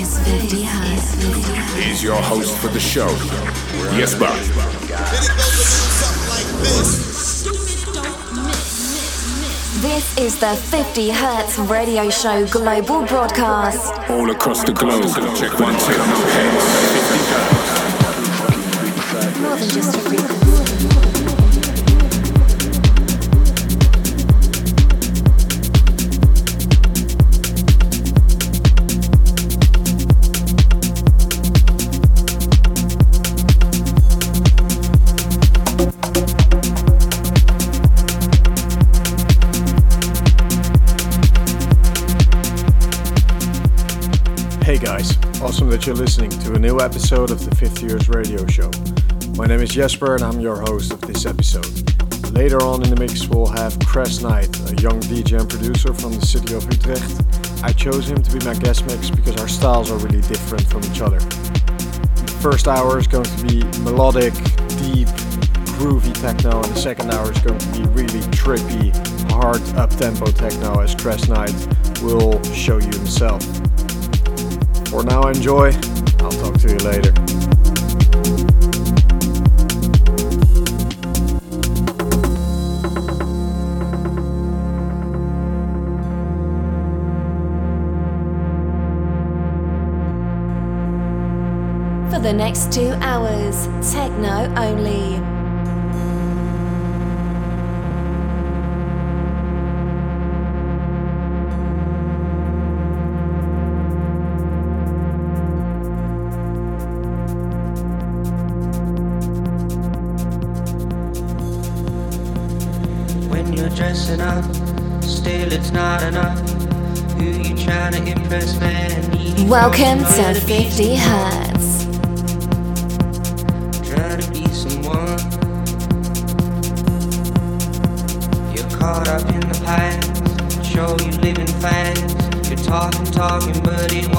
is 50 Hertz. 50 Hertz. He's your host for the show, Jesper. Then it goes a little something like this. This is the 50 Hertz radio show global broadcast. All across the globe. Check one, two. More than just a frequency. That you're listening to a new episode of the 50 Hertz Radio Show. My name is Jesper and I'm your host of this episode. Later on in the mix, we'll have Crash Knight, a young DJ and producer from the city of Utrecht. I chose him to be my guest mix because our styles are really different from each other. The first hour is going to be melodic, deep, groovy techno, and the second hour is going to be really trippy, hard up-tempo techno as Crash Knight will show you himself. For now, enjoy. I'll talk to you later. For the next two hours, techno only. Welcome to somebody 50 Hertz. To be someone. You're caught up in the past. Show you living fast. You're talking, talking, but ain't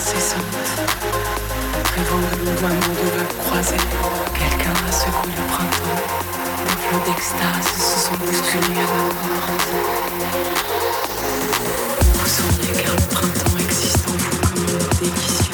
saisissante rêvant de mouvement de vagues croisées quelqu'un a secoué le printemps. Les flots d'extase se sont bousculés à la porte vous car le printemps existe en vous comme un déguisement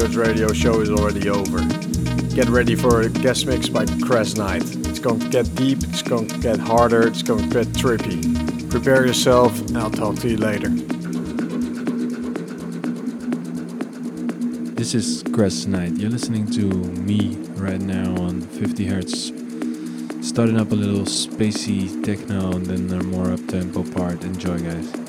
radio show is already over. Get ready for a guest mix by Cress Knight. It's going to get deep, it's going to get harder, it's going to get trippy. Prepare yourself, and I'll talk to you later. This is Cress Knight. You're listening to me right now on 50 Hertz. Starting up a little spacey techno and then a more up tempo part. Enjoy, guys.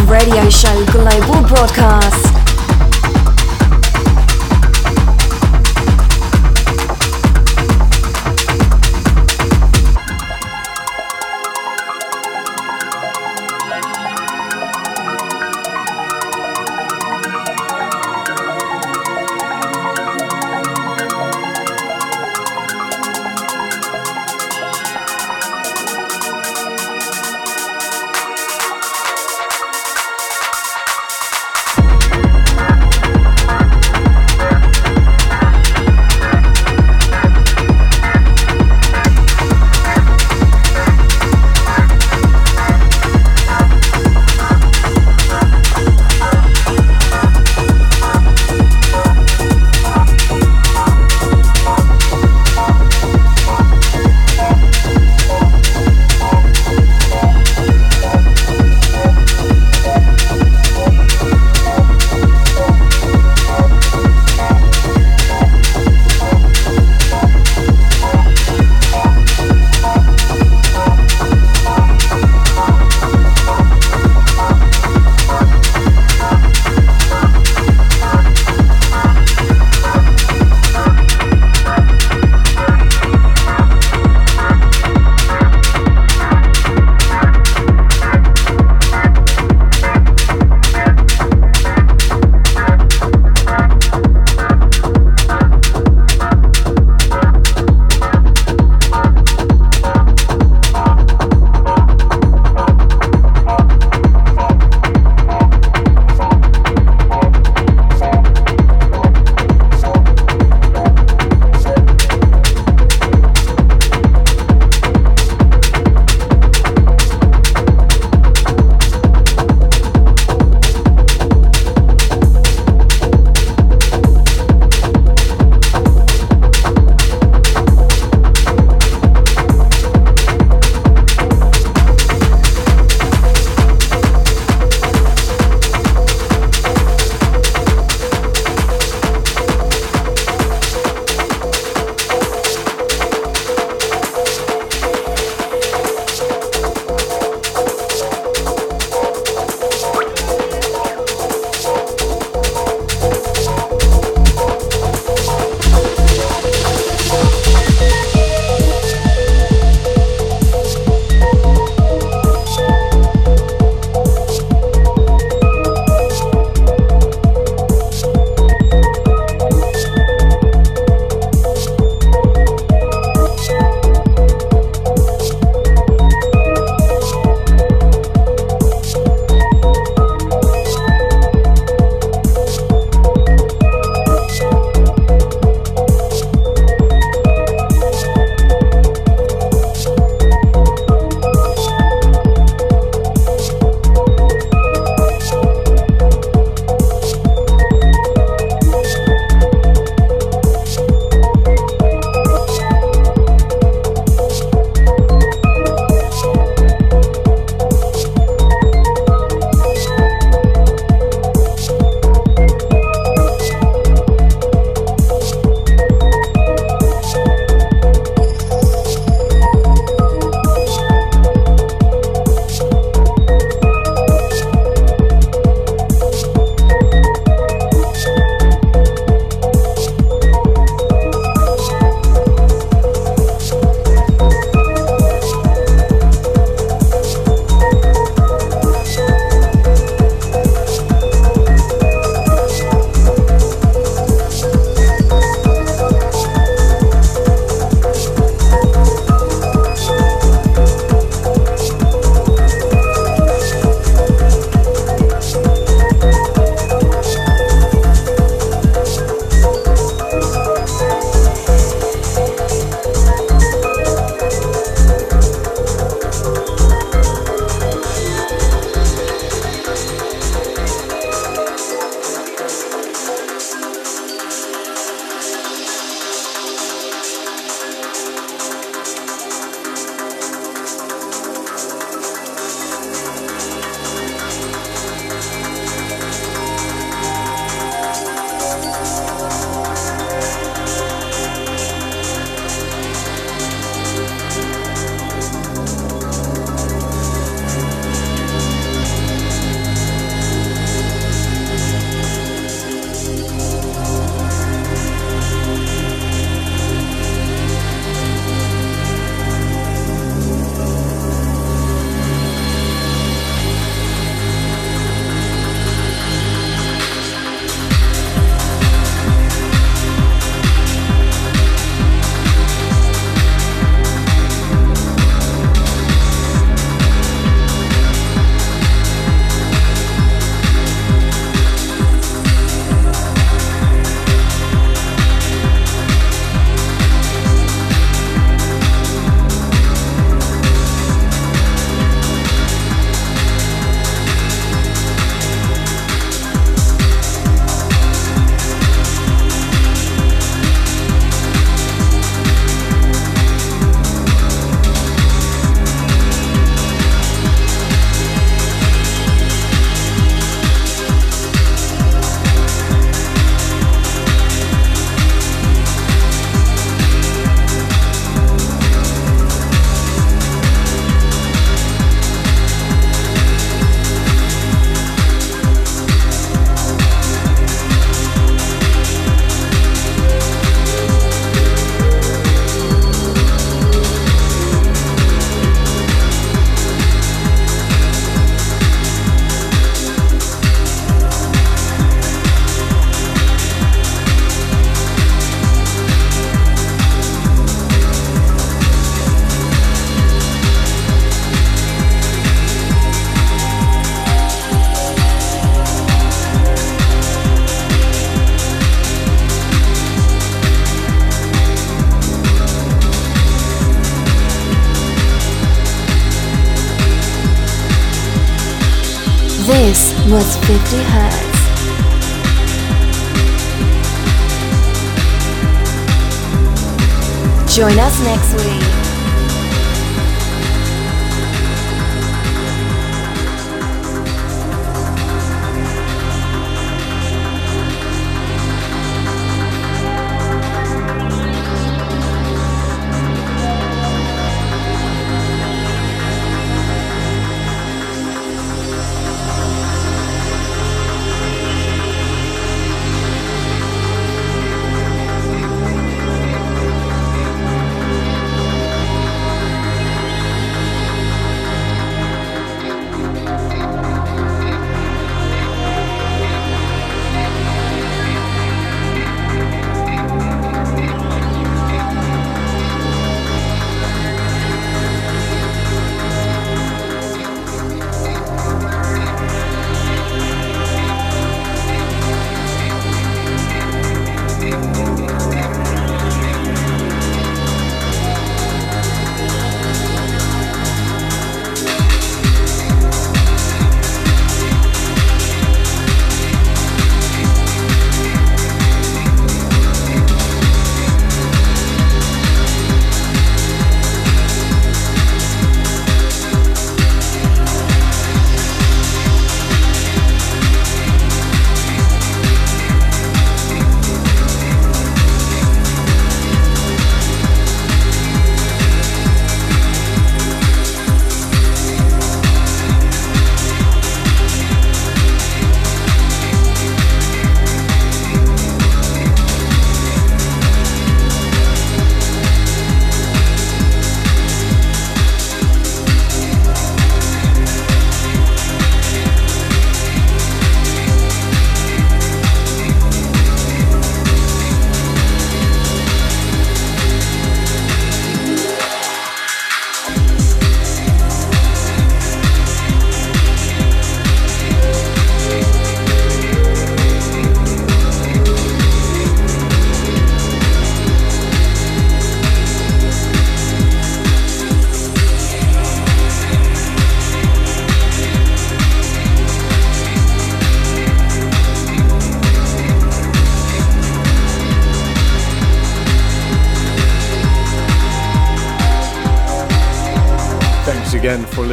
Radio Show Global Broadcast. Was 50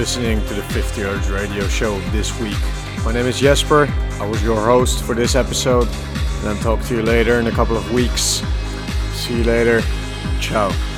listening to the 50 Hertz radio show this week. My name is Jesper. I was your host for this episode, and I'll talk to you later in a couple of weeks. See you later. Ciao.